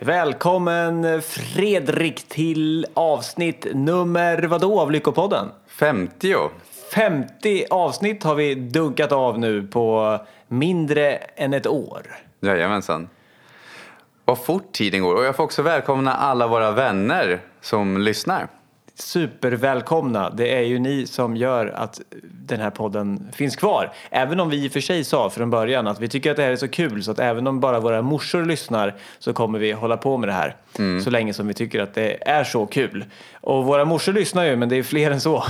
Välkommen Fredrik till avsnitt nummer vadå av Lyckopodden? 50. 50 avsnitt har vi dunkat av nu på mindre än ett år. Jajamensan. Vad fort tiden går och jag får också välkomna alla våra vänner som lyssnar. Supervälkomna. Det är ju ni som gör att den här podden finns kvar. Även om vi i och för sig sa från början att vi tycker att det här är så kul så att även om bara våra morsor lyssnar så kommer vi hålla på med det här så länge som vi tycker att det är så kul. Och våra morsor lyssnar ju men det är fler än så.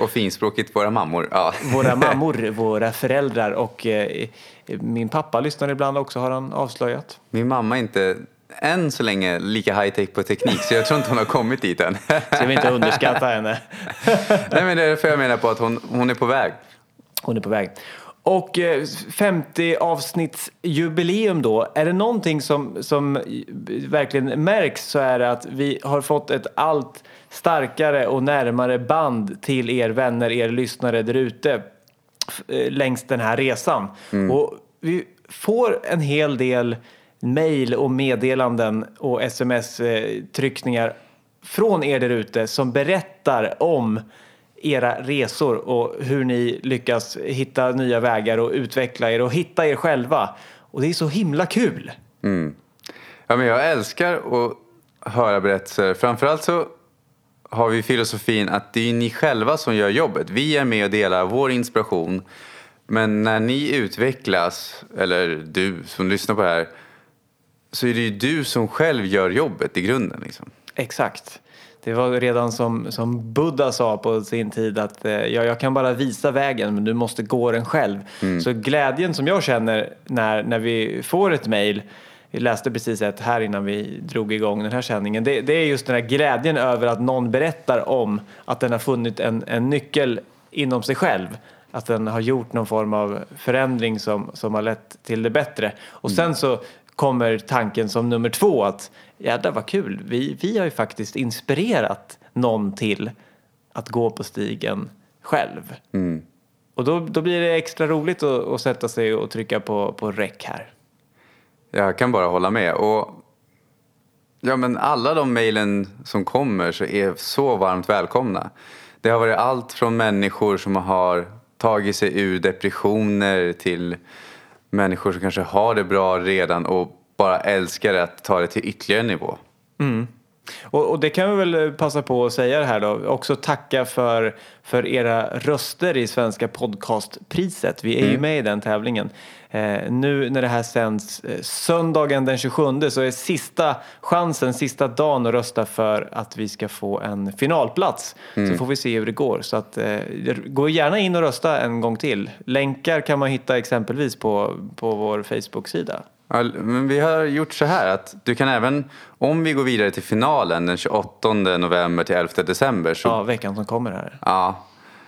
Och finspråkigt våra mammor. Ja. Våra mammor, våra föräldrar och eh, min pappa lyssnar ibland också har han avslöjat. Min mamma är inte än så länge lika high tech på teknik så jag tror inte hon har kommit dit än. Ska vi inte underskatta henne. Nej men det är därför jag menar på att hon, hon är på väg. Hon är på väg. Och eh, 50 avsnittsjubileum då, är det någonting som, som verkligen märks så är det att vi har fått ett allt starkare och närmare band till er vänner, er lyssnare där ute eh, längs den här resan. Och vi får en hel del mejl och meddelanden och sms-tryckningar från er där ute som berättar om era resor och hur ni lyckas hitta nya vägar och utveckla er och hitta er själva. Och det är så himla kul. Mm. Ja, men jag älskar att höra berättelser. Framförallt så har vi filosofin att det är ni själva som gör jobbet. Vi är med och delar vår inspiration. Men när ni utvecklas, eller du som lyssnar på det här, så är det ju du som själv gör jobbet i grunden. Liksom. Exakt. Det var redan som, som Buddha sa på sin tid att eh, ja, jag kan bara visa vägen men du måste gå den själv. Så glädjen som jag känner när, när vi får ett mejl vi läste precis ett här innan vi drog igång den här sändningen. Det, det är just den här glädjen över att någon berättar om att den har funnit en, en nyckel inom sig själv. Att den har gjort någon form av förändring som, som har lett till det bättre. Och sen så kommer tanken som nummer två att jädrar vad kul, vi, vi har ju faktiskt inspirerat någon till att gå på stigen själv. Och då, då blir det extra roligt att, att sätta sig och trycka på, på räck här. Jag kan bara hålla med. Och ja, men alla de mejlen som kommer så är så varmt välkomna. Det har varit allt från människor som har tagit sig ur depressioner till människor som kanske har det bra redan och bara älskar att ta det till ytterligare nivå. Mm. Och, och det kan vi väl passa på att säga här då. Också tacka för, för era röster i Svenska podcastpriset. Vi är ju med i den tävlingen. Eh, nu när det här sänds eh, söndagen den 27 så är sista chansen, sista dagen att rösta för att vi ska få en finalplats. Så får vi se hur det går. Så att, eh, gå gärna in och rösta en gång till. Länkar kan man hitta exempelvis på, på vår Facebook-sida. Men vi har gjort så här att du kan även, om vi går vidare till finalen den 28 november till 11 december så Ja, veckan som kommer här. Ja,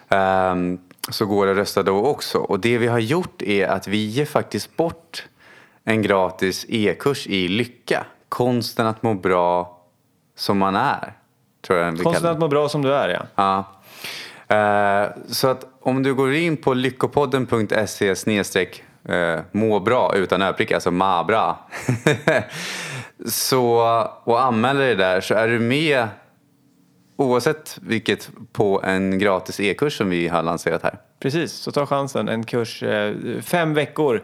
ehm, så går det att rösta då också. Och det vi har gjort är att vi ger faktiskt bort en gratis e-kurs i lycka. Konsten att må bra som man är. Tror jag Konsten kallar att må bra som du är, ja. Ja. Eh, så att om du går in på lyckopodden.se eh, må bra utan öprick, alltså ma bra. så, och anmäler dig där så är du med oavsett vilket på en gratis e-kurs som vi har lanserat här. Precis, så ta chansen. En kurs, eh, fem veckor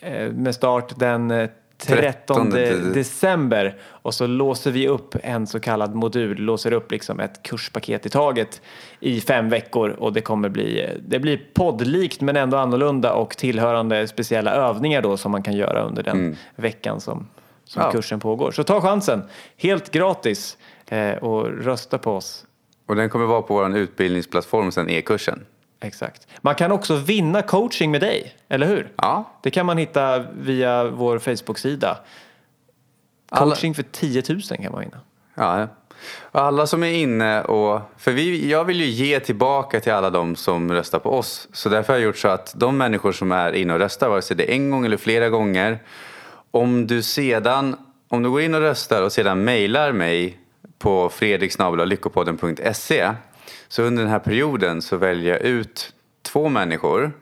eh, med start den eh, 13 13 december. Och så låser vi upp en så kallad modul, låser upp liksom ett kurspaket i taget i fem veckor. Och det kommer bli, det blir poddlikt men ändå annorlunda och tillhörande speciella övningar då som man kan göra under den veckan som, som Ja. kursen pågår. Så ta chansen, helt gratis eh, och rösta på oss. Och den kommer vara på vår utbildningsplattform sen e-kursen. Exakt. Man kan också vinna coaching med dig, eller hur? Ja, Det kan man hitta via vår Facebook-sida. Coaching för 10 000 kan man vinna. Ja, och alla som är inne och... För vi, jag vill ju ge tillbaka till alla de som röstar på oss. Så därför har jag gjort så att de människor som är inne och röstar, vare sig det är en gång eller flera gånger. Om du sedan, om du går in och röstar och sedan mejlar mig på fredriksnabelalyckopodden.se så under den här perioden så väljer jag ut två människor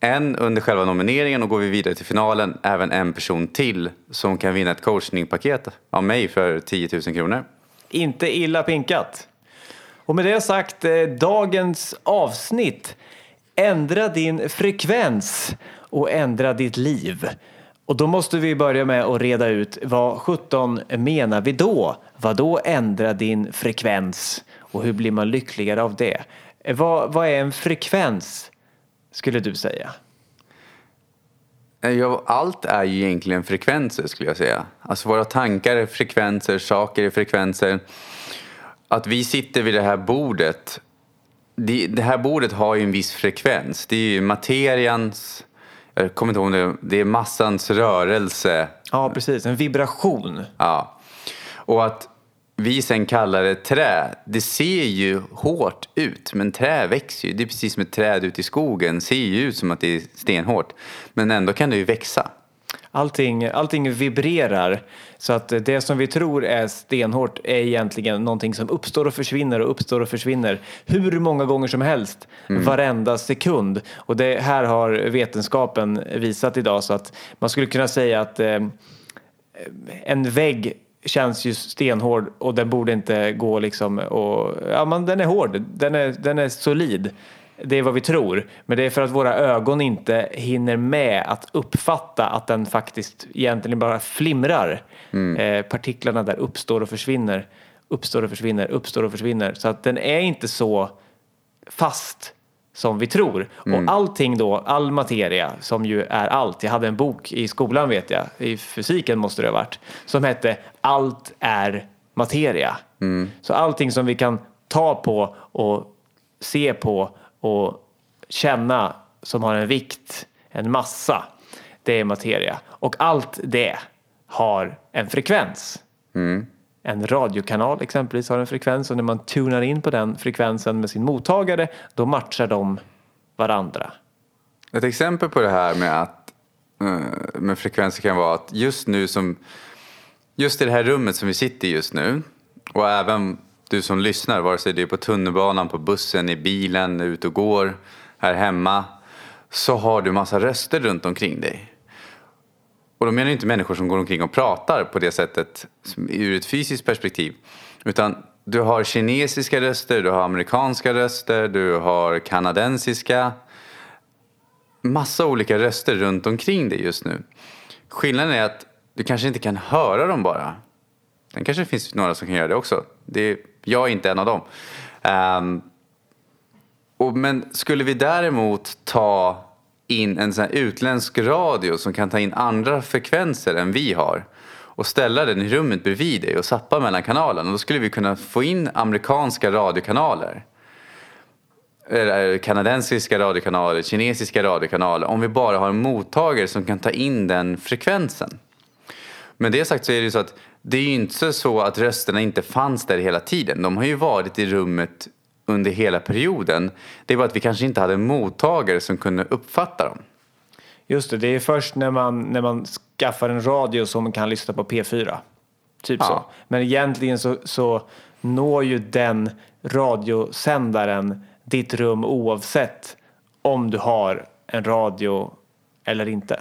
en under själva nomineringen och går vi vidare till finalen även en person till som kan vinna ett coachningpaket av mig för 10 000 kronor. Inte illa pinkat. Och med det sagt, eh, dagens avsnitt. Ändra din frekvens och ändra ditt liv. Och då måste vi börja med att reda ut vad 17 menar vi då? Vad då ändra din frekvens? Och hur blir man lyckligare av det? Eh, Vad, vad är en frekvens, skulle du säga? Eh, Ja, allt är ju egentligen frekvenser skulle jag säga. Alltså våra tankar är frekvenser, saker är frekvenser. Att vi sitter vid det här bordet, det, det här bordet har ju en viss frekvens. Det är ju materians, jag kommer inte ihåg det, det är massans rörelse. Ja, precis. En vibration. Ja. Och att vi sen kallar det trä, det ser ju hårt ut men trä växer ju. Det är precis som ett träd ute i skogen, ser ju ut som att det är stenhårt. Men ändå kan det ju växa. Allting, allting vibrerar. Så att det som vi tror är stenhårt är egentligen någonting som uppstår och försvinner och uppstår och försvinner hur många gånger som helst varenda sekund. Och det här har vetenskapen visat idag så att man skulle kunna säga att eh, en vägg känns ju stenhård och den borde inte gå liksom och ja men den är hård, den är, den är solid. Det är vad vi tror, men det är för att våra ögon inte hinner med att uppfatta att den faktiskt egentligen bara flimrar. Eh, partiklarna där uppstår och försvinner, uppstår och försvinner, uppstår och försvinner. Så att den är inte så fast som vi tror. Och allting då, all materia som ju är allt. Jag hade en bok i skolan vet jag, i fysiken måste det ha varit, som hette Allt är materia. Så allting som vi kan ta på och se på och känna som har en vikt, en massa, det är materia. Och allt det har en frekvens. En radiokanal exempelvis har en frekvens och när man tunar in på den frekvensen med sin mottagare då matchar de varandra. Ett exempel på det här med, att, eh, med frekvenser kan vara att just nu som just i det här rummet som vi sitter i just nu och även du som lyssnar, vare sig det är på tunnelbanan, på bussen, i bilen, ute och går, här hemma, så har du massa röster runt omkring dig. Och då menar jag inte människor som går omkring och pratar på det sättet ur ett fysiskt perspektiv. Utan du har kinesiska röster, du har amerikanska röster, du har kanadensiska. Massa olika röster runt omkring dig just nu. Skillnaden är att du kanske inte kan höra dem bara. Sen kanske det finns några som kan göra det också. Det är, jag är inte en av dem. Um, och, men skulle vi däremot ta in en sån här utländsk radio som kan ta in andra frekvenser än vi har och ställa den i rummet bredvid dig och sappa mellan kanalerna då skulle vi kunna få in amerikanska radiokanaler. Eller kanadensiska radiokanaler, kinesiska radiokanaler om vi bara har en mottagare som kan ta in den frekvensen. Men det sagt så är det ju så att det är ju inte så att rösterna inte fanns där hela tiden. De har ju varit i rummet under hela perioden. Det bara att vi kanske inte hade mottagare som kunde uppfatta dem. Just det, det är först när man, när man skaffar en radio som kan lyssna på P4. Typ Ja. så. Men egentligen så, så når ju den radiosändaren ditt rum oavsett om du har en radio eller inte.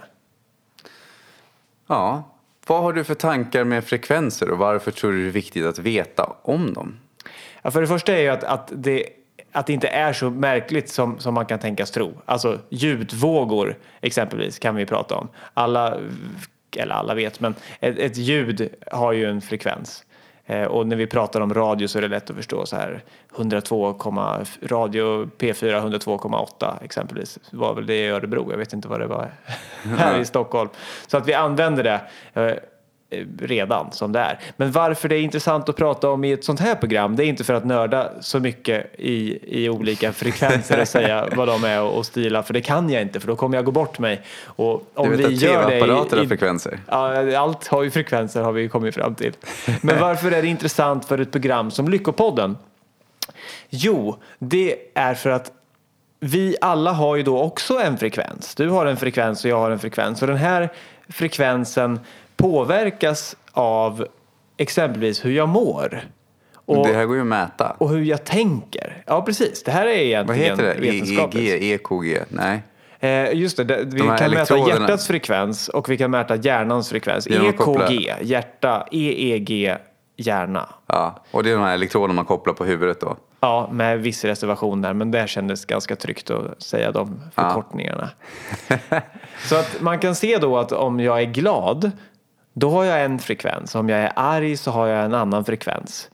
Ja, vad har du för tankar med frekvenser och varför tror du det är viktigt att veta om dem? Ja, för det första är ju att, att, det, att det inte är så märkligt som, som man kan tänkas tro. Alltså ljudvågor exempelvis kan vi prata om. Alla, eller alla vet, men ett, ett ljud har ju en frekvens. Eh, och när vi pratar om radio så är det lätt att förstå så här 102, radio P4 102,8 exempelvis var väl det i Örebro. Jag vet inte vad det var här i Stockholm. Så att vi använder det eh, redan som det är. Men varför det är intressant att prata om i ett sånt här program det är inte för att nörda så mycket i, i olika frekvenser och säga vad de är och, och stila för det kan jag inte för då kommer jag gå bort mig. Och om Du vet vi att tv-apparater har frekvenser? Ja, allt har ju frekvenser har vi kommit fram till. Men varför är det intressant för ett program som Lyckopodden? Jo, det är för att vi alla har ju då också en frekvens. Du har en frekvens och jag har en frekvens. Och den här frekvensen påverkas av exempelvis hur jag mår. Och, det här går ju att mäta. och hur jag tänker. Ja, precis. Det här är Vad egentligen heter det? E EEG. EKG? Nej. Eh, just det, det vi De kan mäta hjärtats frekvens och vi kan mäta hjärnans frekvens. EKG, hjärta, EEG, hjärna. Ja, och det är de här elektroderna man kopplar på huvudet då. Ja, med viss reservation där, men det kändes ganska tryggt att säga de förkortningarna. Så att man kan se då att om jag är glad, då har jag en frekvens. Om jag är arg så har jag en annan frekvens.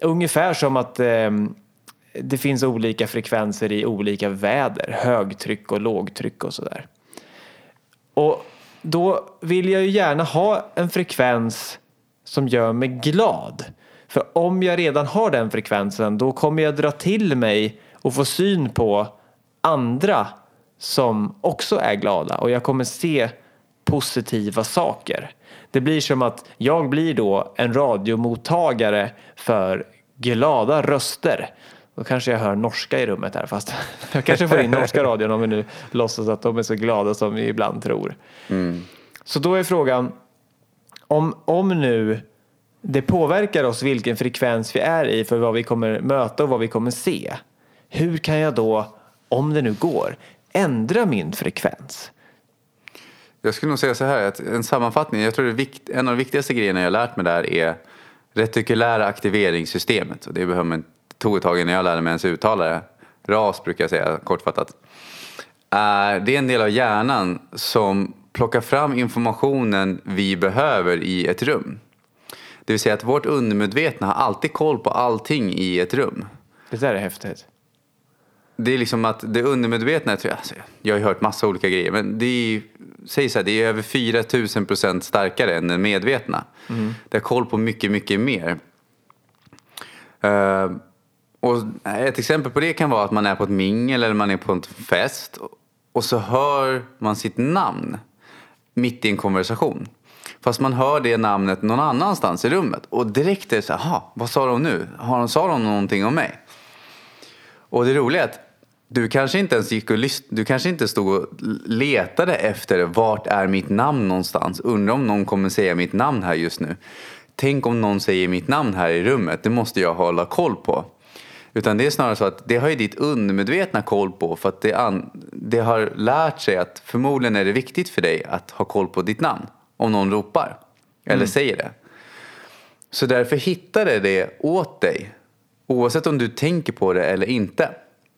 Ungefär som att eh, det finns olika frekvenser i olika väder, högtryck och lågtryck och sådär. Och då vill jag ju gärna ha en frekvens som gör mig glad. För om jag redan har den frekvensen då kommer jag dra till mig och få syn på andra som också är glada och jag kommer se positiva saker. Det blir som att jag blir då en radiomottagare för glada röster. Då kanske jag hör norska i rummet här fast jag kanske får in norska radion om vi nu låtsas att de är så glada som vi ibland tror. Så då är frågan om, om nu det påverkar oss vilken frekvens vi är i för vad vi kommer möta och vad vi kommer se. Hur kan jag då, om det nu går, ändra min frekvens? Jag skulle nog säga så här, att en sammanfattning, jag tror det vikt, en av de viktigaste grejerna jag har lärt mig där är retikulära aktiveringssystemet. Och det behöver man, tog ett tag innan jag lärde mig ens uttala det. RAS brukar jag säga kortfattat. Är, det är en del av hjärnan som plockar fram informationen vi behöver i ett rum. Det vill säga att vårt undermedvetna har alltid koll på allting i ett rum. Det där är häftigt. Det är liksom att det undermedvetna, jag, alltså, jag har ju hört massa olika grejer, men det är, säg så här, det är över 4000 procent starkare än den medvetna. Det har koll på mycket, mycket mer. Eh, och ett exempel på det kan vara att man är på ett mingel eller man är på en fest och så hör man sitt namn mitt i en konversation. Fast man hör det namnet någon annanstans i rummet. Och direkt är det så här, "Aha, vad sa de nu? Har de, sa de någonting om mig? Och det roliga är att du kanske inte ens gick och lyssn- du kanske inte stod och letade efter vart är mitt namn någonstans. Undrar om någon kommer säga mitt namn här just nu. Tänk om någon säger mitt namn här i rummet. Det måste jag hålla koll på. Utan det är snarare så att det har ju ditt undermedvetna koll på för att det, an- det har lärt sig att förmodligen är det viktigt för dig att ha koll på ditt namn. Om någon ropar eller säger det. Så därför hittar det det åt dig. Oavsett om du tänker på det eller inte.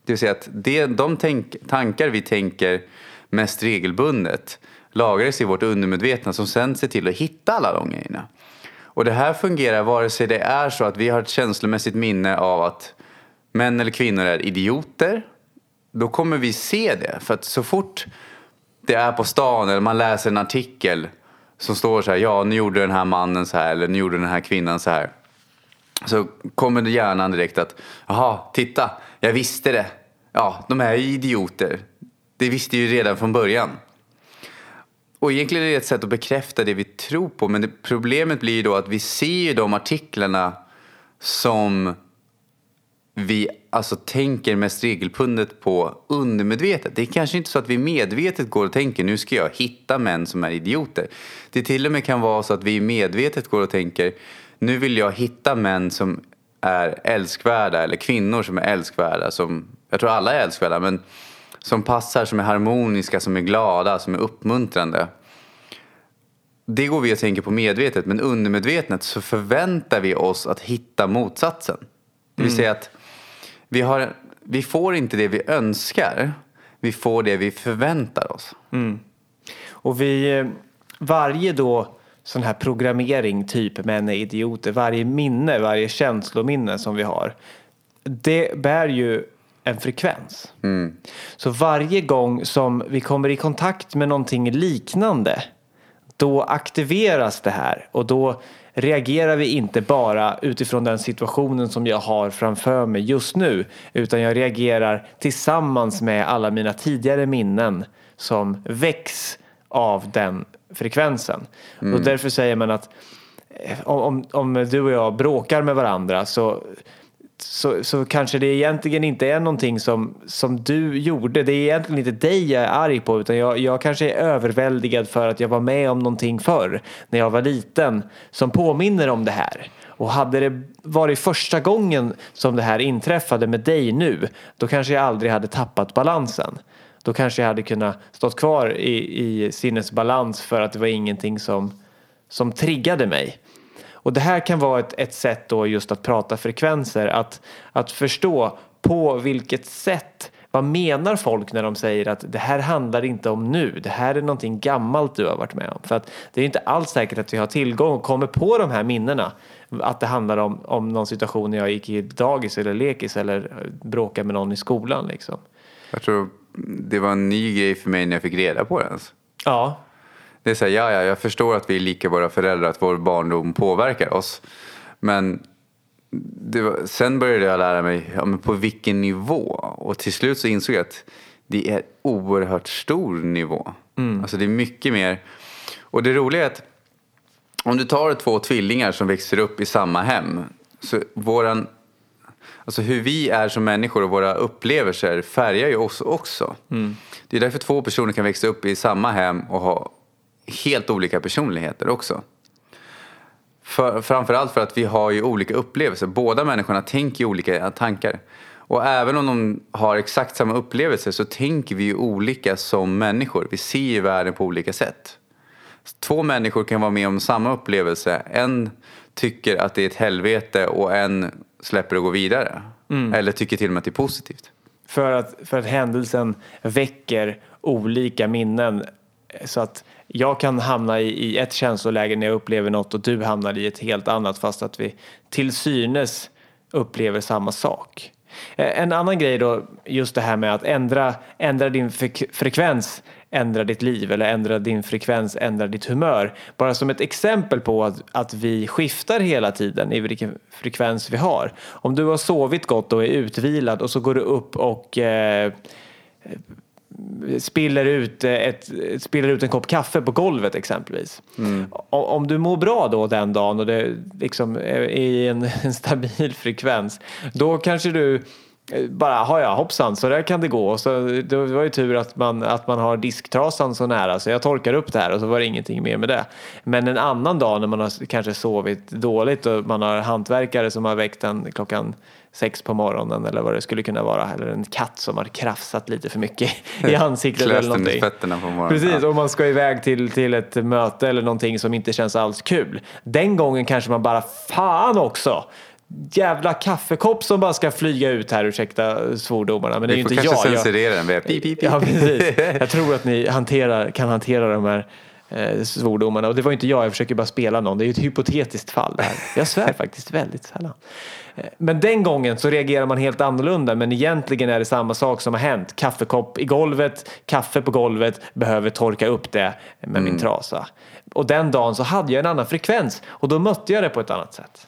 Det vill säga att det, de tänk, tankar vi tänker mest regelbundet lagras i vårt undermedvetna som sen ser till att hitta alla de grejerna. Och det här fungerar vare sig det är så att vi har ett känslomässigt minne av att män eller kvinnor är idioter. Då kommer vi se det. För att så fort det är på stan eller man läser en artikel som står så här, ja nu gjorde den här mannen så här eller nu gjorde den här kvinnan så här. Så kommer hjärnan direkt att, jaha, titta, jag visste det. Ja, de är ju idioter. Det visste ju redan från början. Och egentligen är det ett sätt att bekräfta det vi tror på. Men det, problemet blir ju då att vi ser ju de artiklarna som vi alltså tänker mest regelbundet på undermedvetet. Det är kanske inte så att vi medvetet går och tänker nu ska jag hitta män som är idioter. Det till och med kan vara så att vi medvetet går och tänker nu vill jag hitta män som är älskvärda eller kvinnor som är älskvärda. Som, jag tror alla är älskvärda men som passar, som är harmoniska, som är glada, som är uppmuntrande. Det går vi och tänker på medvetet men undermedvetet så förväntar vi oss att hitta motsatsen. Det vill säga att vi, har, vi får inte det vi önskar, vi får det vi förväntar oss. Och vi, eh, varje då sån här programmering, typ män är idioter, varje minne, varje känslominne som vi har, det bär ju en frekvens. Så varje gång som vi kommer i kontakt med någonting liknande, då aktiveras det här. Och då reagerar vi inte bara utifrån den situationen som jag har framför mig just nu, utan jag reagerar tillsammans med alla mina tidigare minnen som väcks av den frekvensen. Och därför säger man att eh, om, om du och jag bråkar med varandra så så, så kanske det egentligen inte är någonting som, som du gjorde. Det är egentligen inte dig jag är arg på utan jag, jag kanske är överväldigad för att jag var med om någonting förr när jag var liten som påminner om det här. Och hade det varit första gången som det här inträffade med dig nu då kanske jag aldrig hade tappat balansen då kanske jag hade kunnat stått kvar i, i sinnesbalans för att det var ingenting som, som triggade mig. Och det här kan vara ett, ett sätt då just att prata frekvenser, att, att förstå på vilket sätt vad menar folk när de säger att det här handlar inte om nu, det här är någonting gammalt du har varit med om? För att det är inte alls säkert att vi har tillgång och kommer på de här minnena. Att det handlar om, om någon situation när jag gick i dagis eller lekis eller bråkade med någon i skolan. Liksom. Jag tror det var en ny grej för mig när jag fick reda på det ens. Ja. Det är så här, ja, ja, jag förstår att vi är lika våra föräldrar, att vår barndom påverkar oss. Men var, sen började jag lära mig ja, men på vilken nivå. Och till slut så insåg jag att det är oerhört stor nivå. Mm. Alltså det är mycket mer. Och det roliga är att om du tar två tvillingar som växer upp i samma hem. Så våran, alltså hur vi är som människor och våra upplevelser färgar ju oss också. Mm. Det är därför två personer kan växa upp i samma hem och ha helt olika personligheter också. För, framförallt för att vi har ju olika upplevelser. Båda människorna tänker olika tankar. Och även om de har exakt samma upplevelser så tänker vi ju olika som människor. Vi ser ju världen på olika sätt. Två människor kan vara med om samma upplevelse. En tycker att det är ett helvete och en släpper och går vidare. Mm. Eller tycker till och med att det är positivt. För att, för att händelsen väcker olika minnen. Så att jag kan hamna i, i ett känsloläge när jag upplever något och du hamnar i ett helt annat fast att vi till synes upplever samma sak. Eh, en annan grej då, just det här med att ändra, ändra din frekvens ändra ditt liv eller ändra din frekvens, ändra ditt humör. Bara som ett exempel på att, att vi skiftar hela tiden i vilken frekvens vi har. Om du har sovit gott och är utvilad och så går du upp och eh, spiller ut, ett, spiller ut en kopp kaffe på golvet exempelvis. Mm. Om du mår bra då den dagen och det liksom är i en, en stabil frekvens, då kanske du bara, ha ja hoppsan så där kan det gå. Så det var ju tur att man, att man har disktrasan så nära så jag torkar upp det här och så var det ingenting mer med det. Men en annan dag när man har kanske sovit dåligt och man har hantverkare som har väckt en klockan sex på morgonen eller vad det skulle kunna vara. Eller en katt som har krafsat lite för mycket i ansiktet eller någonting. fötterna på morgonen. Precis, och man ska iväg till, till ett möte eller någonting som inte känns alls kul. Den gången kanske man bara, fan också! jävla kaffekopp som bara ska flyga ut här, ursäkta svordomarna. Men det är ju inte jag. Vi får kanske censurera den. Pip, pip, pip. Ja, precis. Jag tror att ni hanterar, kan hantera de här eh, svordomarna. Och det var inte jag, jag försöker bara spela någon. Det är ju ett hypotetiskt fall. Det här. Jag svär faktiskt väldigt sällan. Eh, men den gången så reagerar man helt annorlunda men egentligen är det samma sak som har hänt. Kaffekopp i golvet, kaffe på golvet, behöver torka upp det med mm. min trasa. Och den dagen så hade jag en annan frekvens och då mötte jag det på ett annat sätt.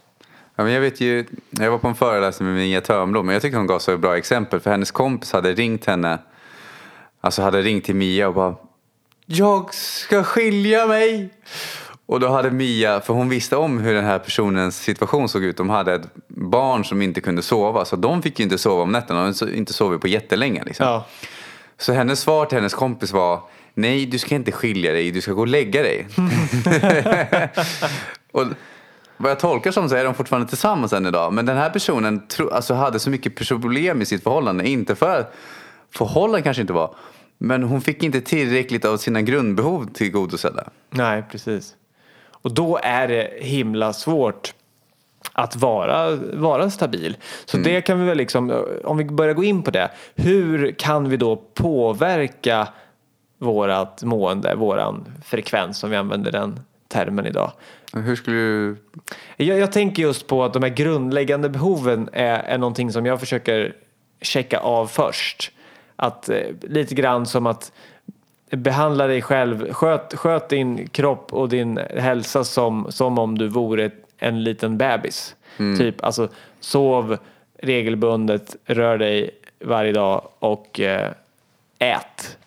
Ja, men jag, vet ju, jag var på en föreläsning med Mia Törnblom och jag tyckte hon gav så ett bra exempel för hennes kompis hade ringt henne, alltså hade ringt till Mia och bara Jag ska skilja mig! Och då hade Mia, för hon visste om hur den här personens situation såg ut. De hade ett barn som inte kunde sova så de fick ju inte sova om nätterna. De hade inte sovit på jättelänge. Liksom. Ja. Så hennes svar till hennes kompis var Nej, du ska inte skilja dig, du ska gå och lägga dig. och vad jag tolkar som så är de fortfarande tillsammans än idag. Men den här personen tro, alltså hade så mycket problem i sitt förhållande. Inte för att förhållanden kanske inte var. Men hon fick inte tillräckligt av sina grundbehov tillgodosedda. Nej, precis. Och då är det himla svårt att vara, vara stabil. Så mm. det kan vi väl liksom, om vi börjar gå in på det. Hur kan vi då påverka vårat mående, våran frekvens om vi använder den termen idag. Hur skulle du... Jag, jag tänker just på att de här grundläggande behoven är, är någonting som jag försöker checka av först. Att eh, lite grann som att behandla dig själv, sköt, sköt din kropp och din hälsa som, som om du vore en liten bebis. Mm. Typ, alltså sov regelbundet, rör dig varje dag och eh, ät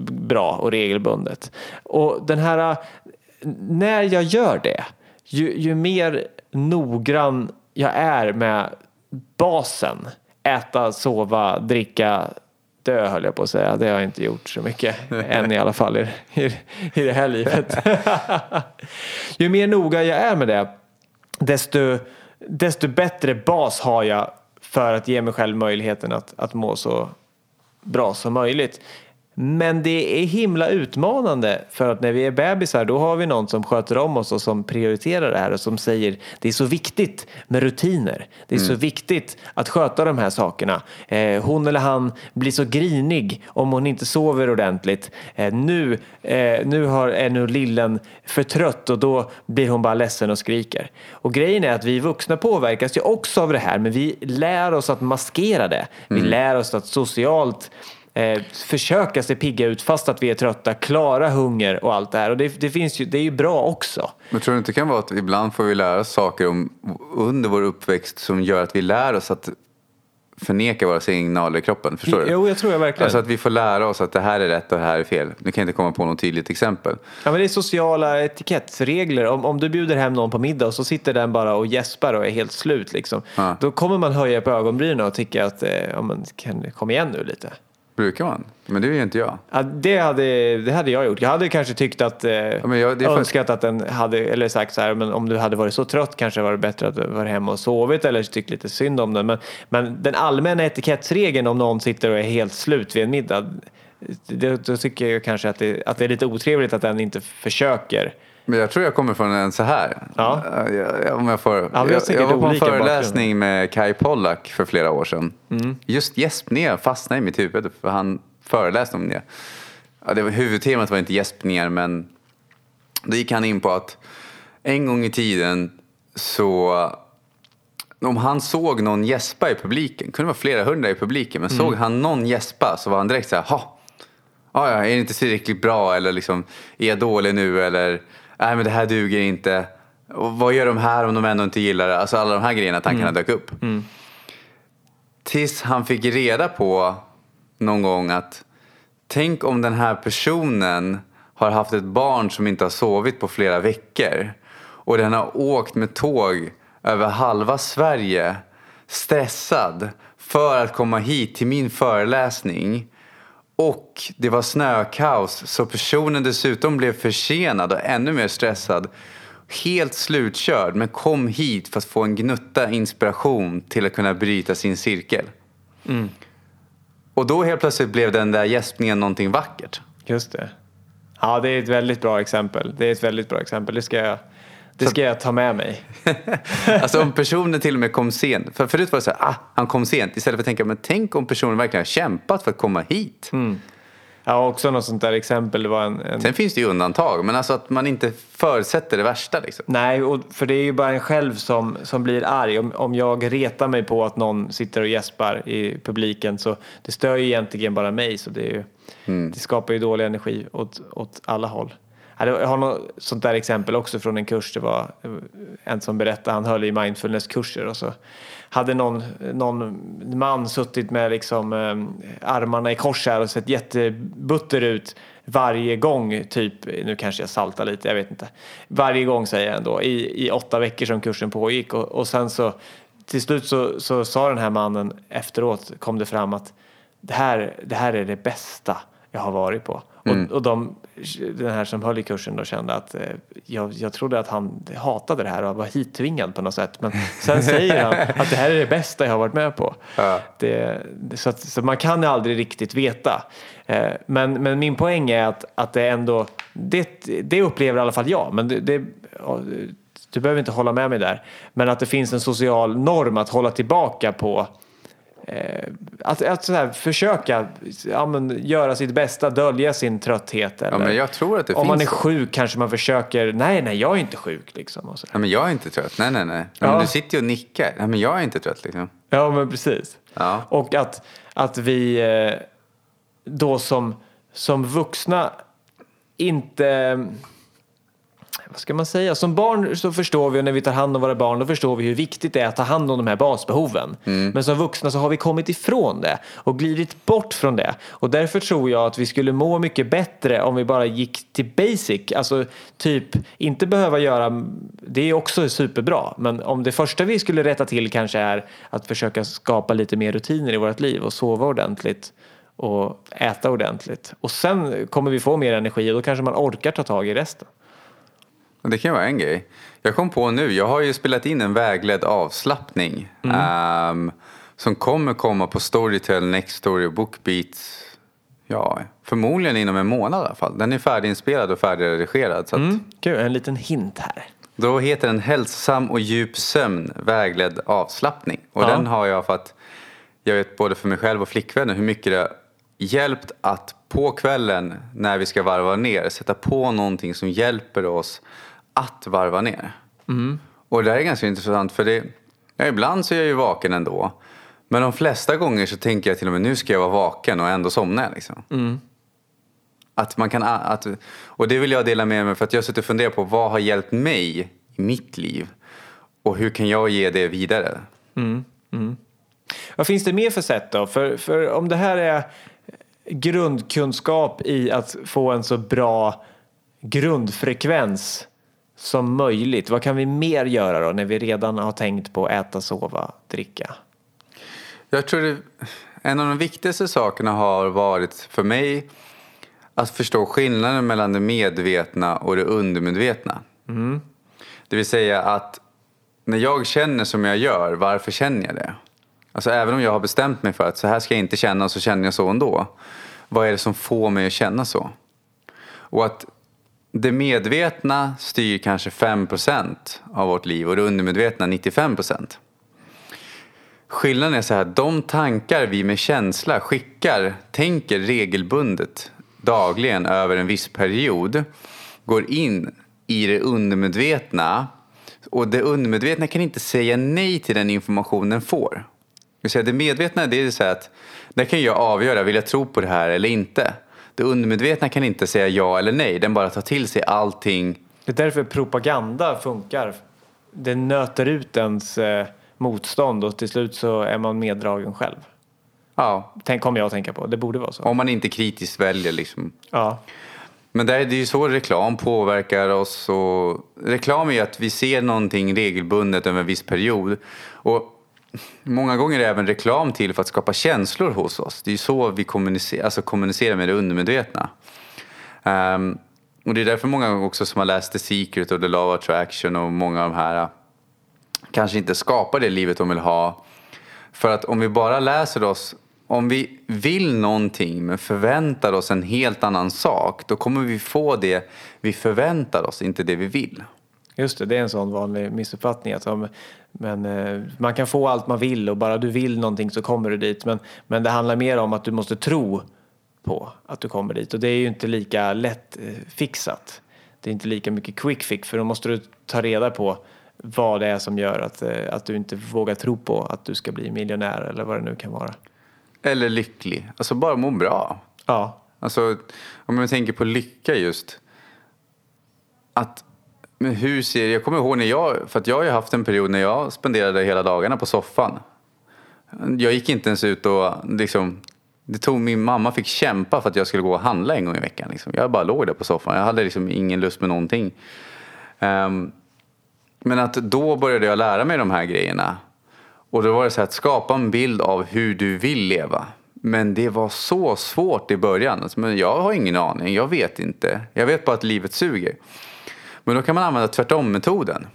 bra och regelbundet. Och den här när jag gör det, ju, ju mer noggrann jag är med basen, äta, sova, dricka, dö höll jag på att säga. Det har jag inte gjort så mycket än i alla fall i, i, i det här livet. ju mer noga jag är med det, desto, desto bättre bas har jag för att ge mig själv möjligheten att, att må så bra som möjligt. Men det är himla utmanande för att när vi är bebisar då har vi någon som sköter om oss och som prioriterar det här och som säger det är så viktigt med rutiner. Det är så viktigt att sköta de här sakerna. Eh, hon eller han blir så grinig om hon inte sover ordentligt. Eh, nu, eh, nu har, är nu lillen för trött och då blir hon bara ledsen och skriker. Och grejen är att vi vuxna påverkas ju också av det här men vi lär oss att maskera det. Vi lär oss att socialt eh, försöka se pigga ut fast att vi är trötta, klara hunger och allt det här. Och det, det, finns ju, det är ju bra också. Men tror du inte det kan vara att ibland får vi lära oss saker om, under vår uppväxt som gör att vi lär oss att förneka våra signaler i kroppen? Förstår du? Jo, jag tror jag verkligen. Alltså att vi får lära oss att det här är rätt och det här är fel. Nu kan jag inte komma på något tydligt exempel. Ja, men det är sociala etikettsregler. Om, om du bjuder hem någon på middag och så sitter den bara och gäspar och är helt slut, liksom, Ja. då kommer man höja på ögonbrynen och tycka att eh, ja, men, kan, kom igen nu lite. Brukar man? Men det är inte jag. Ja, det, hade, det hade jag gjort. Jag hade kanske tyckt att, eh, men jag- är för- önskat att den hade, eller sagt så här, men om du hade varit så trött kanske det var bättre att du var hemma och sovit eller tyckt lite synd om den. Men, men den allmänna etikettsregeln om någon sitter och är helt slut vid en middag, det, då tycker jag kanske att det, att det är lite otrevligt att den inte försöker. Men jag tror jag kommer från en så här. Ja. Eh, jag- Om jag, får. har jag, jag var på en föreläsning med Kai Pollak för flera år sedan. Mm. Just gäspningar fastnade i mitt huvud för han föreläste om det. Ja, det var, huvudtemat var inte gäspningar men då gick han in på att en gång i tiden så om han såg någon gäspa i publiken, kunde vara flera hundra i publiken, men Mm. såg han någon gäspa så var han direkt så här, ha, ja, ja, är det inte tillräckligt bra eller liksom, är jag dålig nu eller, nej men det här duger inte. Och vad gör de här om de ändå inte gillar det? Alltså alla de här grejerna, tankarna dök upp. Tills han fick reda på någon gång att tänk om den här personen har haft ett barn som inte har sovit på flera veckor och den har åkt med tåg över halva Sverige stressad för att komma hit till min föreläsning och det var snökaos så personen dessutom blev försenad och ännu mer stressad. Helt slutkörd men kom hit för att få en gnutta inspiration till att kunna bryta sin cirkel. Och då helt plötsligt blev den där gäspningen någonting vackert. Just det. Ja, det är ett väldigt bra exempel. Det är ett väldigt bra exempel. Det ska jag, det ska jag ta med mig. Alltså om personen till och med kom sent. För förut var det så här, ah, han kom sent. Istället för att tänka, men tänk om personen verkligen har kämpat för att komma hit. Ja, också något sånt där exempel. Det var en, en Sen finns det ju undantag, men alltså att man inte förutsätter det värsta liksom. Nej, och, för det är ju bara en själv som, som blir arg. Om, om jag retar mig på att någon sitter och gäspar i publiken så det stör ju egentligen bara mig. Så det, är ju, det skapar ju dålig energi åt, åt alla håll. Jag har något sånt där exempel också från en kurs. Det var eh, en som berättade, han höll i mindfulnesskurser och så hade någon, någon man suttit med liksom, eh, armarna i kors här och sett jättebutter ut varje gång, typ, nu kanske jag saltar lite, jag vet inte. Varje gång säger jag ändå, i, i åtta veckor som kursen pågick. Och, och sen så till slut så, så sa den här mannen efteråt, kom det fram att det här, det här är det bästa jag har varit på. Och, och de, den här som höll i kursen då kände att eh, jag, jag trodde att han hatade det här och var hittvingad på något sätt. Men sen säger han att det här är det bästa jag har varit med på. Ja. Det, så, att, så man kan aldrig riktigt veta. Eh, men, men min poäng är att, att det ändå, det, det upplever i alla fall jag. Men det, det, du behöver inte hålla med mig där. Men att det finns en social norm att hålla tillbaka på att att så här, försöka ja, men, göra sitt bästa, dölja sin trötthet. Eller, Ja, men jag tror att det om man är finns- sjuk kanske man försöker, nej nej jag är inte sjuk liksom. Och så. Nej, men jag är inte trött. Nej, nej, nej. nej Ja. men du sitter ju och nickar. Nej, men jag är inte trött liksom. Ja men precis. Ja. Och att, att vi eh, då som, som vuxna inte vad ska man säga? Som barn så förstår vi, och när vi tar hand om våra barn, då förstår vi hur viktigt det är att ta hand om de här basbehoven. Men som vuxna så har vi kommit ifrån det och glidit bort från det. Och därför tror jag att vi skulle må mycket bättre om vi bara gick till basic. Alltså typ, inte behöva göra, det är också superbra, men om det första vi skulle rätta till kanske är att försöka skapa lite mer rutiner i vårt liv och sova ordentligt och äta ordentligt. Och sen kommer vi få mer energi och då kanske man orkar ta tag i resten. Det kan vara en grej. Jag kom på nu, jag har ju spelat in en vägledd avslappning. ehm, som kommer komma på Storytel, Nextory och Bookbeats Ja, förmodligen inom en månad i alla fall. Den är färdiginspelad och färdigredigerad. Så att Mm. Gud, en liten hint här. Då heter den Hälsosam och djup sömn, vägledd avslappning. Och Ja. den har jag för att jag vet både för mig själv och flickvännen hur mycket det har hjälpt att på kvällen när vi ska varva ner sätta på någonting som hjälper oss att varva ner. Och det här är ganska intressant för det, ja, ibland så är jag ju vaken ändå. Men de flesta gånger så tänker jag till och med nu ska jag vara vaken och ändå somnar jag. Liksom. Att man kan, att, och det vill jag dela med mig för att jag har suttit och funderat på vad har hjälpt mig i mitt liv och hur kan jag ge det vidare? Vad finns det mer för sätt då? För, för om det här är grundkunskap i att få en så bra grundfrekvens som möjligt. Vad kan vi mer göra då när vi redan har tänkt på äta, sova, dricka? Jag tror det, en av de viktigaste sakerna har varit för mig att förstå skillnaden mellan det medvetna och det undermedvetna. Det vill säga att när jag känner som jag gör, varför känner jag det? Alltså även om jag har bestämt mig för att så här ska jag inte känna så känner jag så ändå. Vad är det som får mig att känna så? Och att det medvetna styr kanske 5% av vårt liv och det undermedvetna 95%. Skillnaden är så här, de tankar vi med känsla skickar, tänker regelbundet dagligen över en viss period går in i det undermedvetna och det undermedvetna kan inte säga nej till den information den får. Det, vill säga, det medvetna det är så att där kan jag avgöra, vill jag tro på det här eller inte? Det undermedvetna kan inte säga ja eller nej, den bara tar till sig allting. Det är därför propaganda funkar. Det nöter ut ens eh, motstånd och till slut så är man meddragen själv. Ja, Tänk, kommer jag att tänka på. Det borde vara så. om man inte kritiskt väljer liksom. Ja. Men är det är ju så reklam påverkar oss. Och reklam är ju att vi ser någonting regelbundet över en viss period. Och många gånger är även reklam till för att skapa känslor hos oss. Det är ju så vi kommunicerar, alltså kommunicerar med det undermedvetna. Um, och det är därför många också som har läst The Secret och The Law of Attraction och många av de här kanske inte skapar det livet de vill ha. För att om vi bara läser oss, om vi vill någonting men förväntar oss en helt annan sak, då kommer vi få det vi förväntar oss, inte det vi vill. Just det, det är en sån vanlig missuppfattning. Att om, men, eh, man kan få allt man vill och bara du vill någonting så kommer du dit. Men, men det handlar mer om att du måste tro på att du kommer dit. Och det är ju inte lika lätt eh, fixat. Det är inte lika mycket quick fix för då måste du ta reda på vad det är som gör att, eh, att du inte vågar tro på att du ska bli miljonär eller vad det nu kan vara. Eller lycklig, alltså bara må bra. Ja, Alltså om man tänker på lycka just. Att, men hur ser, jag kommer ihåg när jag, för att jag har ju haft en period när jag spenderade hela dagarna på soffan. Jag gick inte ens ut och liksom, det tog, min mamma fick kämpa för att jag skulle gå och handla en gång i veckan. Liksom. Jag bara låg där på soffan, jag hade liksom ingen lust med någonting. Um, men att då började jag lära mig de här grejerna. Och då var det så här att skapa en bild av hur du vill leva. Men det var så svårt i början. Alltså, men jag har ingen aning, jag vet inte. Jag vet bara att livet suger. Men då kan man använda tvärtom-metoden.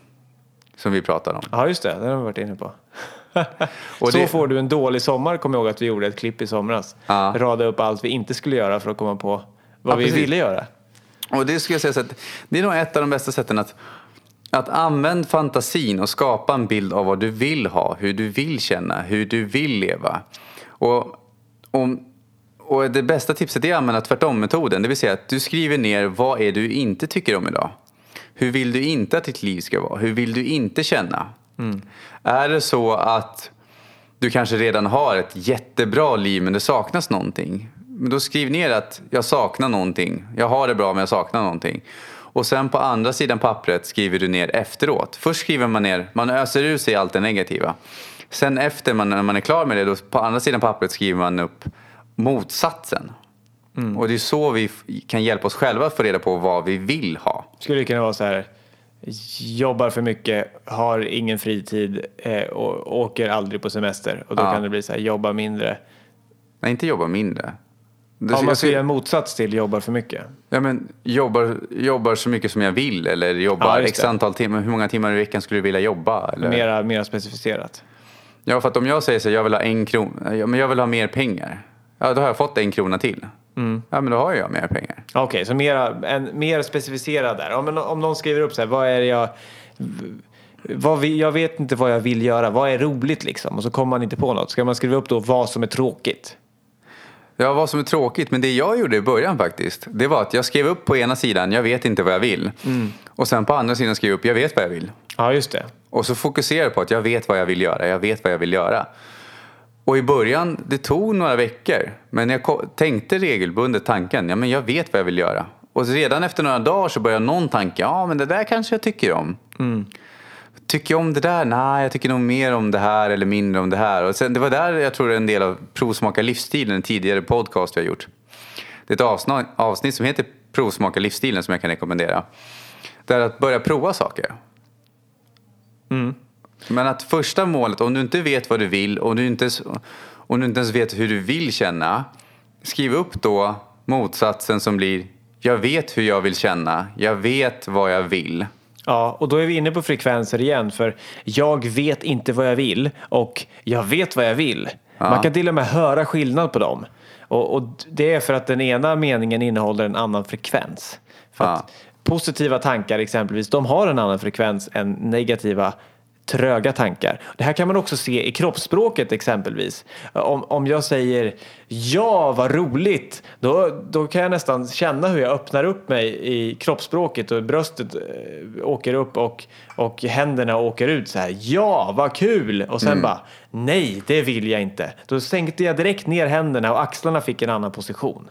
Som vi pratade om. ja just det, den har vi varit inne på. Och så det- får du en dålig sommar, jag ihåg att vi gjorde ett klipp i somras. Ja. Rada upp allt vi inte skulle göra för att komma på vad Ja, vi precis. ville göra. Och det skulle jag säga så att det är nog ett av de bästa sätten att, att använda fantasin och skapa en bild av vad du vill ha, hur du vill känna, hur du vill leva. Och, om, och det bästa tipset är att använda tvärtom-metoden, det vill säga att du skriver ner vad är du inte tycker om idag. Hur vill du inte att ditt liv ska vara? Hur vill du inte känna? Är det så att du kanske redan har ett jättebra liv men det saknas någonting. Men då skriv ner att jag saknar någonting. Jag har det bra men jag saknar någonting. Och sen på andra sidan pappret skriver du ner efteråt. Först skriver man ner, man öser ur sig allt det negativa. Sen efter man, när man är klar med det, då på andra sidan pappret skriver man upp motsatsen. Och det är så vi kan hjälpa oss själva att få reda på vad vi vill ha. Skulle det kunna vara så här, jobbar för mycket, har ingen fritid eh, och åker aldrig på semester. Och då Ja. kan det bli så här, jobba mindre. Nej, inte jobba mindre. Det- Om man göra en motsats till jobbar för mycket. Ja, men jobbar, jobbar så mycket som jag vill eller jobbar Ja, x antal timmar. Hur många timmar i veckan skulle du vilja jobba? Eller? Mera, mera specificerat. Ja, för att om jag säger så här, jag vill ha en krona, ja, men jag vill ha mer pengar. Ja, då har jag fått en krona till. Ja, men då har jag mer pengar. Okej, så mera, en, mer specificerad där. Om, om någon skriver upp så här, vad är det jag... Vad vi, jag vet inte vad jag vill göra, vad är roligt liksom? Och så kommer man inte på något. Ska man skriva upp då vad som är tråkigt? Ja, vad som är tråkigt, men det jag gjorde i början faktiskt, det var att jag skrev upp på ena sidan, jag vet inte vad jag vill. Och sen på andra sidan skrev jag upp, jag vet vad jag vill. Ja, just det. Och så fokuserade jag på att jag vet vad jag vill göra, jag vet vad jag vill göra. Och i början, det tog några veckor, men jag tänkte regelbundet tanken, ja men jag vet vad jag vill göra. Och redan efter några dagar så började någon tanke, ja men det där kanske jag tycker om. Tycker jag om det där? Nej, jag tycker nog mer om det här eller mindre om det här. Och sen, det var där jag tror en del av Provsmaka livsstilen, en tidigare podcast vi har gjort. Det är ett avsnitt, som heter Provsmaka livsstilen som jag kan rekommendera. Det är att börja prova saker. Men att första målet, om du inte vet vad du vill och du inte, om du inte ens vet hur du vill känna, skriv upp då motsatsen som blir jag vet hur jag vill känna, jag vet vad jag vill. Ja, och då är vi inne på frekvenser igen. För jag vet inte vad jag vill och jag vet vad jag vill. Man kan till och med höra skillnad på dem. Och, och det är för att den ena meningen innehåller en annan frekvens. För att positiva tankar exempelvis, de har en annan frekvens än negativa tröga tankar. Det här kan man också se i kroppsspråket exempelvis. Om, om jag säger ja vad roligt, då, då kan jag nästan känna hur jag öppnar upp mig i kroppsspråket och bröstet eh, åker upp och, och händerna åker ut så här. Ja vad kul! Och sen bara nej det vill jag inte. Då sänkte jag direkt ner händerna och axlarna fick en annan position.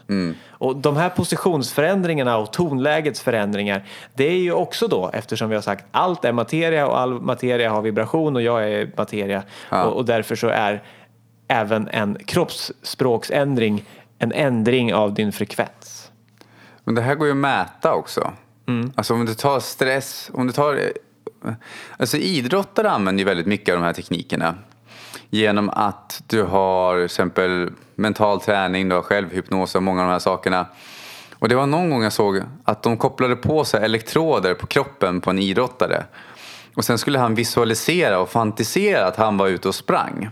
Och de här positionsförändringarna och tonlägets förändringar det är ju också då eftersom vi har sagt allt är materia och all materia har vibration och jag är materia och, och därför så är även en kroppsspråksändring en ändring av din frekvens. Men det här går ju att mäta också. Alltså om du tar stress, om du tar... Alltså idrottare använder ju väldigt mycket av de här teknikerna. Genom att du har till exempel mental träning, du har självhypnos och många av de här sakerna. Och det var någon gång jag såg att de kopplade på sig elektroder på kroppen på en idrottare. Och sen skulle han visualisera och fantisera att han var ute och sprang.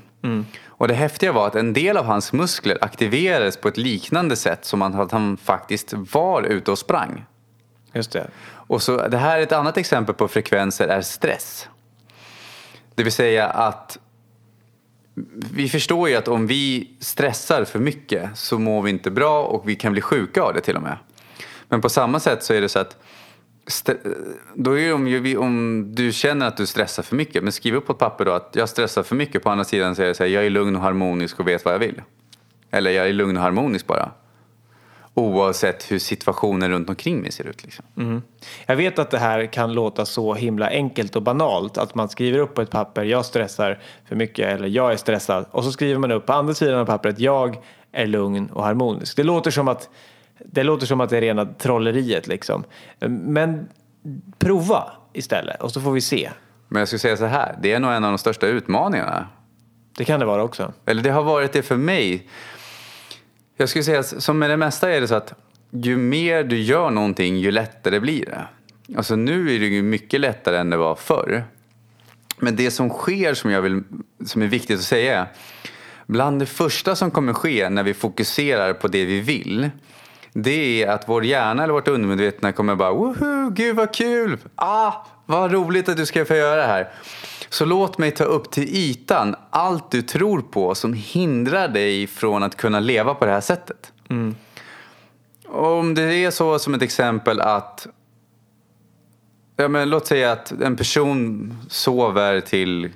Och det häftiga var att en del av hans muskler aktiverades på ett liknande sätt som att han faktiskt var ute och sprang. Just det. Och så, det här är ett annat exempel på frekvenser är stress. Det vill säga att vi förstår ju att om vi stressar för mycket så mår vi inte bra och vi kan bli sjuka av det till och med. Men på samma sätt så är det så att då är om, ju- om du känner att du stressar för mycket, men skriv upp på ett papper då att jag stressar för mycket. På andra sidan säger jag så här, jag är lugn och harmonisk och vet vad jag vill. Eller jag är lugn och harmonisk bara. Oavsett hur situationen runt omkring mig ser ut. Liksom. Mm. Jag vet att det här kan låta så himla enkelt och banalt att man skriver upp på ett papper jag stressar för mycket eller jag är stressad och så skriver man upp på andra sidan av pappret jag är lugn och harmonisk. Det låter som att det låter som att det är rena trolleriet liksom. Men prova istället och så får vi se. Men jag skulle säga så här, det är nog en av de största utmaningarna. Det kan det vara också. Eller det har varit det för mig. Jag skulle säga, som med det mesta är det så att ju mer du gör någonting, ju lättare blir det. Alltså nu är det ju mycket lättare än det var förr. Men det som sker som, jag vill, som är viktigt att säga är, bland det första som kommer ske när vi fokuserar på det vi vill, det är att vår hjärna eller vårt undermedvetna kommer bara woho, gud vad kul, ah, vad roligt att du ska få göra det här. Så låt mig ta upp till ytan allt du tror på som hindrar dig från att kunna leva på det här sättet. Om det är så som ett exempel att Ja, men låt säga att en person sover till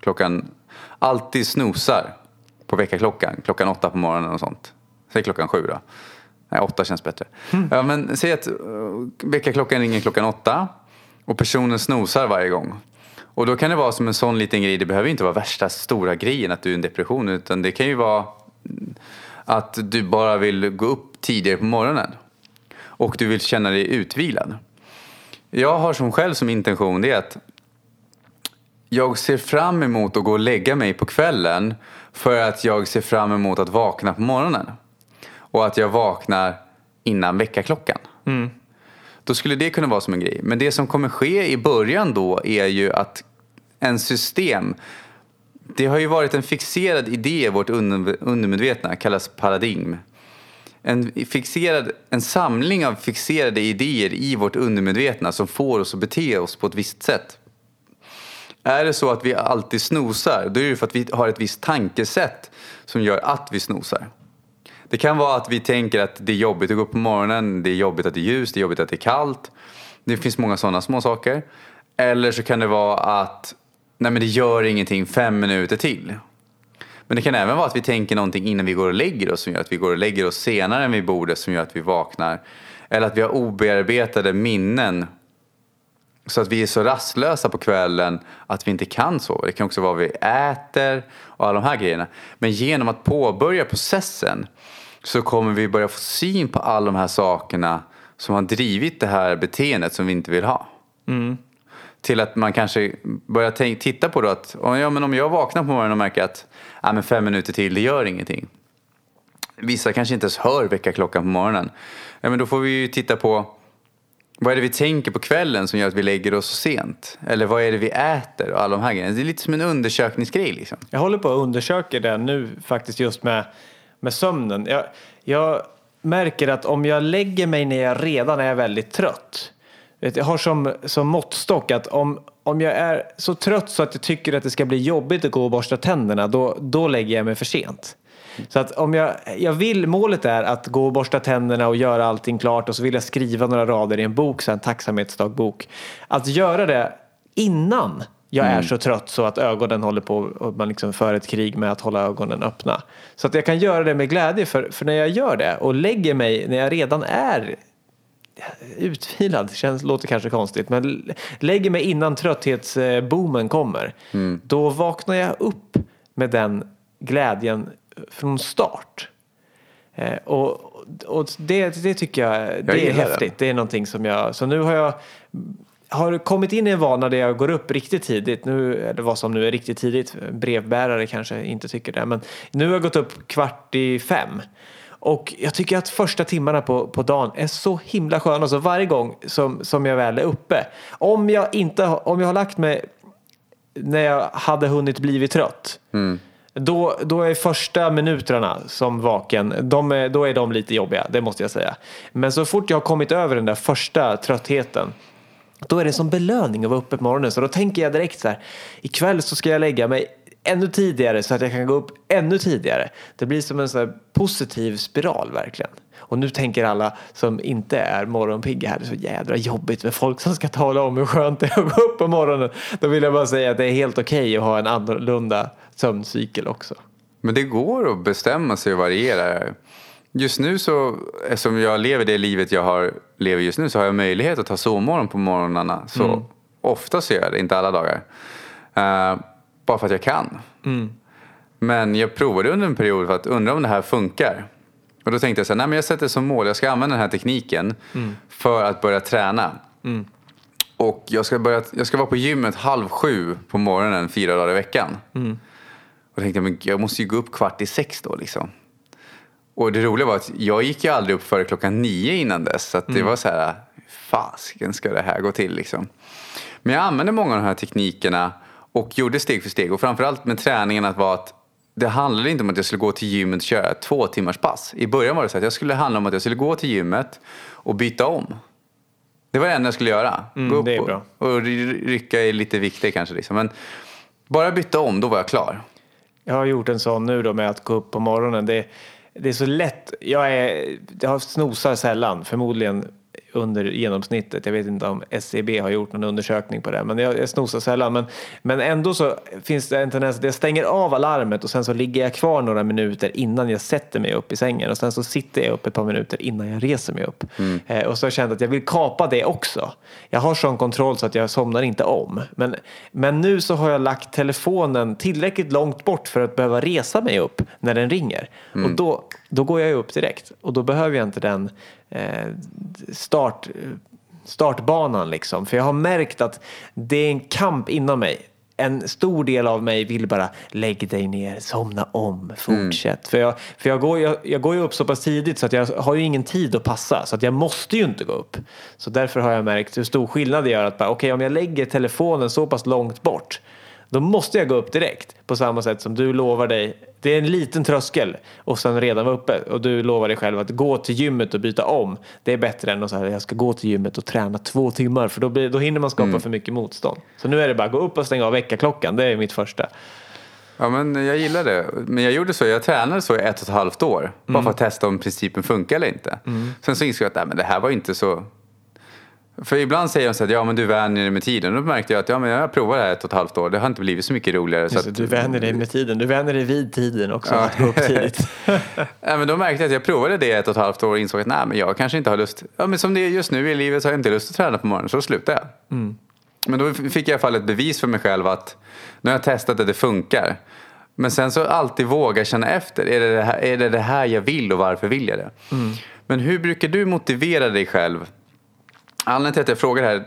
klockan, alltid snosar på väckarklockan, klockan åtta på morgonen och sånt. Säg klockan sju då. Nej, åtta känns bättre. Ja, men säg att eh, väckarklockan ringer klockan åtta och personen snosar varje gång. Och då kan det vara som en sån liten grej, det behöver inte vara värsta stora grejen att du är i en depression utan det kan ju vara att du bara vill gå upp tidigare på morgonen. Och du vill känna dig utvilad. Jag har som själv som intention det är att jag ser fram emot att gå och lägga mig på kvällen för att jag ser fram emot att vakna på morgonen. Och att jag vaknar innan väckarklockan. Då skulle det kunna vara som en grej. Men det som kommer ske i början då är ju att en system det har ju varit en fixerad idé i vårt under- undermedvetna, kallas paradigm. en, fixerad, en samling av fixerade idéer i vårt undermedvetna som får oss att bete oss på ett visst sätt. Är det så att vi alltid snosar, då är det för att vi har ett visst tankesätt som gör att vi snosar. Det kan vara att vi tänker att det är jobbigt att gå upp på morgonen, det är jobbigt att det är ljust, det är jobbigt att det är kallt. Det finns många sådana små saker. Eller så kan det vara att nej men det gör ingenting fem minuter till. Men det kan även vara att vi tänker någonting innan vi går och lägger oss som gör att vi går och lägger oss senare än vi borde som gör att vi vaknar. Eller att vi har obearbetade minnen så att vi är så rastlösa på kvällen att vi inte kan sova. Det kan också vara vad vi äter och alla de här grejerna. Men genom att påbörja processen så kommer vi börja få syn på alla de här sakerna som har drivit det här beteendet som vi inte vill ha. Mm. Till att man kanske börjar tänka, titta på då att ja, men om jag vaknar på morgonen och märker att ja, men fem minuter till, det gör ingenting. Vissa kanske inte ens hör väckarklockan på morgonen. Ja, men då får vi ju titta på vad är det vi tänker på kvällen som gör att vi lägger oss så sent? Eller vad är det vi äter och alla de här grejerna. Det är lite som en undersökningsgrej liksom. Jag håller på att undersöka det nu faktiskt just med, med sömnen. Jag, jag märker att om jag lägger mig när jag redan är väldigt trött. Jag har som, som måttstock att om, om jag är så trött så att jag tycker att det ska bli jobbigt att gå och borsta tänderna då, då lägger jag mig för sent. Så att om jag, jag vill, målet är att gå och borsta tänderna och göra allting klart och så vill jag skriva några rader i en bok, så en tacksamhetsdagbok. Att göra det innan jag är mm. så trött så att ögonen håller på och man liksom för ett krig med att hålla ögonen öppna. Så att jag kan göra det med glädje för, för när jag gör det och lägger mig när jag redan är utvilad, känns, låter kanske konstigt, men lägger mig innan trötthetsboomen kommer. Mm. Då vaknar jag upp med den glädjen från start. Eh, och, och det, det tycker jag, det jag är häftigt. Det. det är någonting som jag, så nu har jag har kommit in i en vana där jag går upp riktigt tidigt, nu, eller vad som nu är riktigt tidigt, brevbärare kanske inte tycker det, men nu har jag gått upp kvart i fem. Och jag tycker att första timmarna på, på dagen är så himla sköna. Alltså varje gång som, som jag väl är uppe. Om jag, inte, om jag har lagt mig när jag hade hunnit blivit trött. Mm. Då, då är första minuterna som vaken, de är, då är de lite jobbiga, det måste jag säga. Men så fort jag har kommit över den där första tröttheten då är det som belöning att vara uppe på morgonen. Så då tänker jag direkt så här, ikväll så ska jag lägga mig ännu tidigare så att jag kan gå upp ännu tidigare. Det blir som en så positiv spiral verkligen. Och nu tänker alla som inte är morgonpigga här, det är så jädra jobbigt med folk som ska tala om hur skönt det är att gå upp på morgonen. Då vill jag bara säga att det är helt okej okay att ha en annorlunda sömncykel också. Men det går att bestämma sig och variera. Just nu så, eftersom jag lever det livet jag har, lever just nu så har jag möjlighet att ta sovmorgon på morgnarna. Så mm. ofta så gör jag det, inte alla dagar. Uh, bara för att jag kan. Mm. Men jag provade under en period för att undra om det här funkar. Och då tänkte jag så här, nej men jag sätter som mål, jag ska använda den här tekniken mm. för att börja träna. Mm. Och jag ska, börja, jag ska vara på gymmet halv sju på morgonen fyra dagar i veckan. Mm. Och då tänkte jag, men jag måste ju gå upp kvart i sex då liksom. Och det roliga var att jag gick ju aldrig upp före klockan nio innan dess. Så det mm. var så här, fasken ska det här gå till liksom. Men jag använde många av de här teknikerna och gjorde steg för steg. Och framförallt med träningen att vara att det handlade inte om att jag skulle gå till gymmet och köra ett två timmars pass. I början var det så att jag skulle handla om att jag skulle gå till gymmet och byta om. Det var det enda jag skulle göra. Mm, gå upp det är bra. Och, och rycka i lite vikter kanske. Liksom. Men bara byta om, då var jag klar. Jag har gjort en sån nu då med att gå upp på morgonen. Det, det är så lätt. Jag, är, jag snosar sällan, förmodligen under genomsnittet. Jag vet inte om SCB har gjort någon undersökning på det, men jag, jag snosar sällan. Men, men ändå så finns det en tendens att jag stänger av alarmet och sen så ligger jag kvar några minuter innan jag sätter mig upp i sängen och sen så sitter jag upp ett par minuter innan jag reser mig upp. Mm. Eh, och så har jag känt att jag vill kapa det också. Jag har sån kontroll så att jag somnar inte om. Men, men nu så har jag lagt telefonen tillräckligt långt bort för att behöva resa mig upp när den ringer. Mm. Och då, då går jag upp direkt och då behöver jag inte den eh, start, startbanan liksom. För jag har märkt att det är en kamp inom mig. En stor del av mig vill bara lägg dig ner, somna om, fortsätt. Mm. För, jag, för jag, går, jag, jag går ju upp så pass tidigt så att jag har ju ingen tid att passa. Så att jag måste ju inte gå upp. Så därför har jag märkt hur stor skillnad det gör att okej okay, om jag lägger telefonen så pass långt bort Då måste jag gå upp direkt på samma sätt som du lovar dig. Det är en liten tröskel och sen redan vara uppe och du lovar dig själv att gå till gymmet och byta om. Det är bättre än att säga jag ska gå till gymmet och träna två timmar för då, blir, då hinner man skapa Mm. för mycket motstånd. Så nu är det bara gå upp och stänga av väckarklockan. Det är mitt första. Ja, men jag gillar det. Men jag gjorde så, jag tränade så i ett och ett halvt år. Bara för att testa om principen funkar eller inte. Sen så insåg jag att nej, men det här var inte så... För ibland säger de så att ja, men du vänjer dig med tiden. Då märkte jag att ja, men jag provar det här ett och ett halvt år. Det har inte blivit så mycket roligare. Så att, du vänjer dig med tiden. Du vänjer dig vid tiden också. Ja. Att gå upp tidigt. Ja, men då märkte jag att jag provade det ett och ett halvt år och insåg att nej, men jag kanske inte har lust. Ja, men som det är just nu i livet så har jag inte lust att träna på morgonen, så då slutade jag. Men då fick jag i alla fall ett bevis för mig själv att nu har jag testat att det funkar. Men sen så alltid våga känna efter. Är det det här, är det, det här jag vill och varför vill jag det? Men hur brukar du motivera dig själv? Anledningen till att jag frågar det här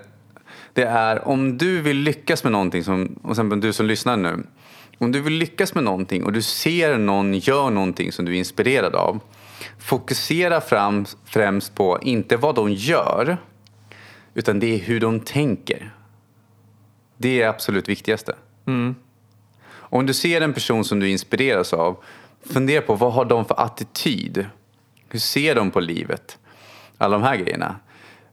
det är om du vill lyckas med någonting, som, och sen du som lyssnar nu. Om du vill lyckas med någonting och du ser någon gör någonting som du är inspirerad av. Fokusera fram, främst på inte vad de gör utan det är hur de tänker. Det är absolut viktigaste. Om du ser en person som du inspireras av, fundera på vad har de för attityd? Hur ser de på livet? Alla de här grejerna.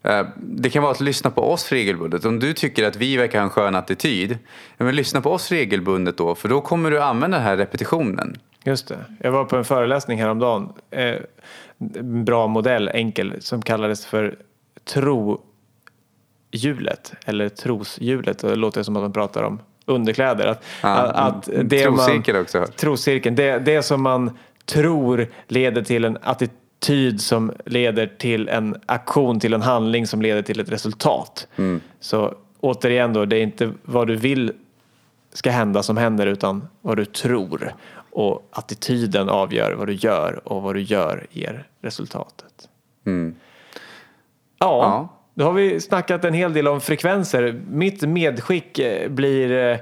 Eh, Det kan vara att lyssna på oss regelbundet. Om du tycker att vi verkar ha en skön attityd, men lyssna på oss regelbundet då, för då kommer du använda den här repetitionen. Just det. Jag var på en föreläsning häromdagen. Eh, en bra modell, enkel, som kallades för trohjulet. Eller troshjulet. Det låter som att man pratar om underkläder. Att, Ja, att mm, det troscirkel har man, också. Troscirkeln. Det, det som man tror leder till en attityd som leder till en aktion, till en handling som leder till ett resultat. Mm. Så återigen då, det är inte vad du vill ska hända som händer utan vad du tror. Och attityden avgör vad du gör och vad du gör ger resultatet. Mm. Ja, Ja. då har vi snackat en hel del om frekvenser. Mitt medskick eh, blir eh,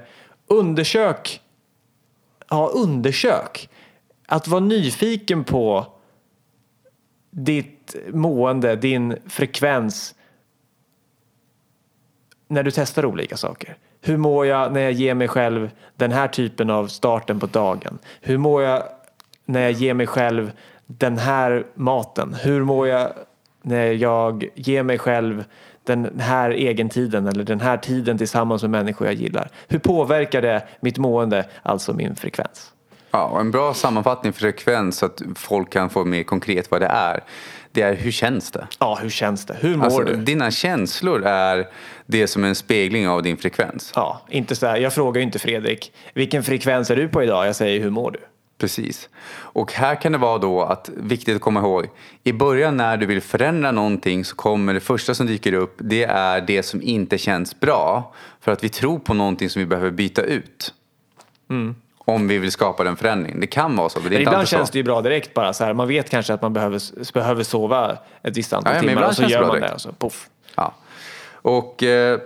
undersök. Ja, undersök. Att vara nyfiken på ditt mående, din frekvens när du testar olika saker. Hur mår jag när jag ger mig själv den här typen av starten på dagen? Hur mår jag när jag ger mig själv den här maten? Hur mår jag när jag ger mig själv den här egentiden eller den här tiden tillsammans med människor jag gillar? Hur påverkar det mitt mående, alltså min frekvens? Ja, och en bra sammanfattning för frekvens så att folk kan få mer konkret vad det är. Det är hur känns det? Ja, hur känns det? Hur mår Alltså, du? dina känslor är det som är en spegling av din frekvens. Ja, inte så här, jag frågar ju inte Fredrik, vilken frekvens är du på idag? Jag säger, hur mår du? Precis. Och här kan det vara då att, viktigt att komma ihåg, i början när du vill förändra någonting så kommer det första som dyker upp, det är det som inte känns bra. För att vi tror på någonting som vi behöver byta ut. Om vi vill skapa den förändringen. Det kan vara så, men Men ibland känns så. det ju bra direkt bara så här. Man vet kanske att man behöver, behöver sova ett visst antal Ja, timmar och så gör man direkt. det och så poff. Ja. Och eh,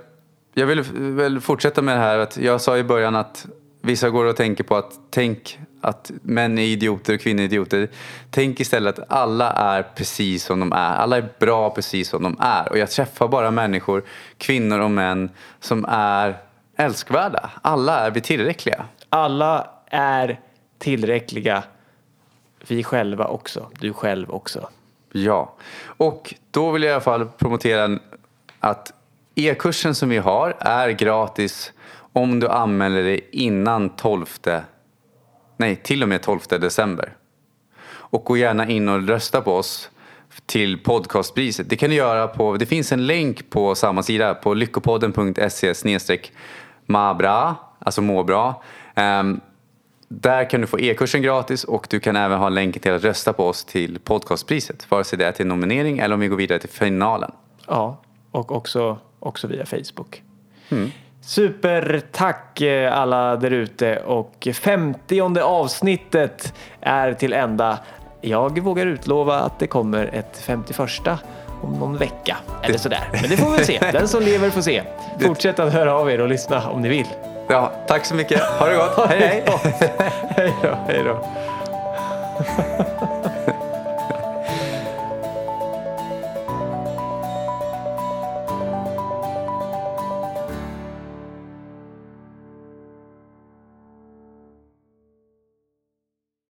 jag vill väl fortsätta med det här att jag sa i början att vissa går och tänker på att tänk att män är idioter och kvinnor är idioter. Tänk istället att alla är precis som de är. Alla är bra precis som de är. Och jag träffar bara människor, kvinnor och män, som är älskvärda. Alla är vi tillräckliga. Alla är tillräckliga. Vi själva också. Du själv också. Ja, och då vill jag i alla fall promotera att e-kursen som vi har är gratis om du anmäler dig innan 12, nej till och med 12 december. Och gå gärna in och rösta på oss till podcastpriset. Det kan du göra på, det finns en länk på samma sida på lyckopodden.se snedstreck mabra, alltså må bra. Ehm, där kan du få e-kursen gratis och du kan även ha länken till att rösta på oss till podcastpriset. Vare sig det är till nominering eller om vi går vidare till finalen. Ja, och också, också via Facebook. Supertack eh, alla där ute och 50 avsnittet är till ända. Jag vågar utlova att det kommer ett 51 om någon vecka eller sådär. Men det får vi se. Den som lever får se. Fortsätt att höra av er och lyssna om ni vill. Ja, tack så mycket. Ha det gott. Hej hej. hej då. Hej då.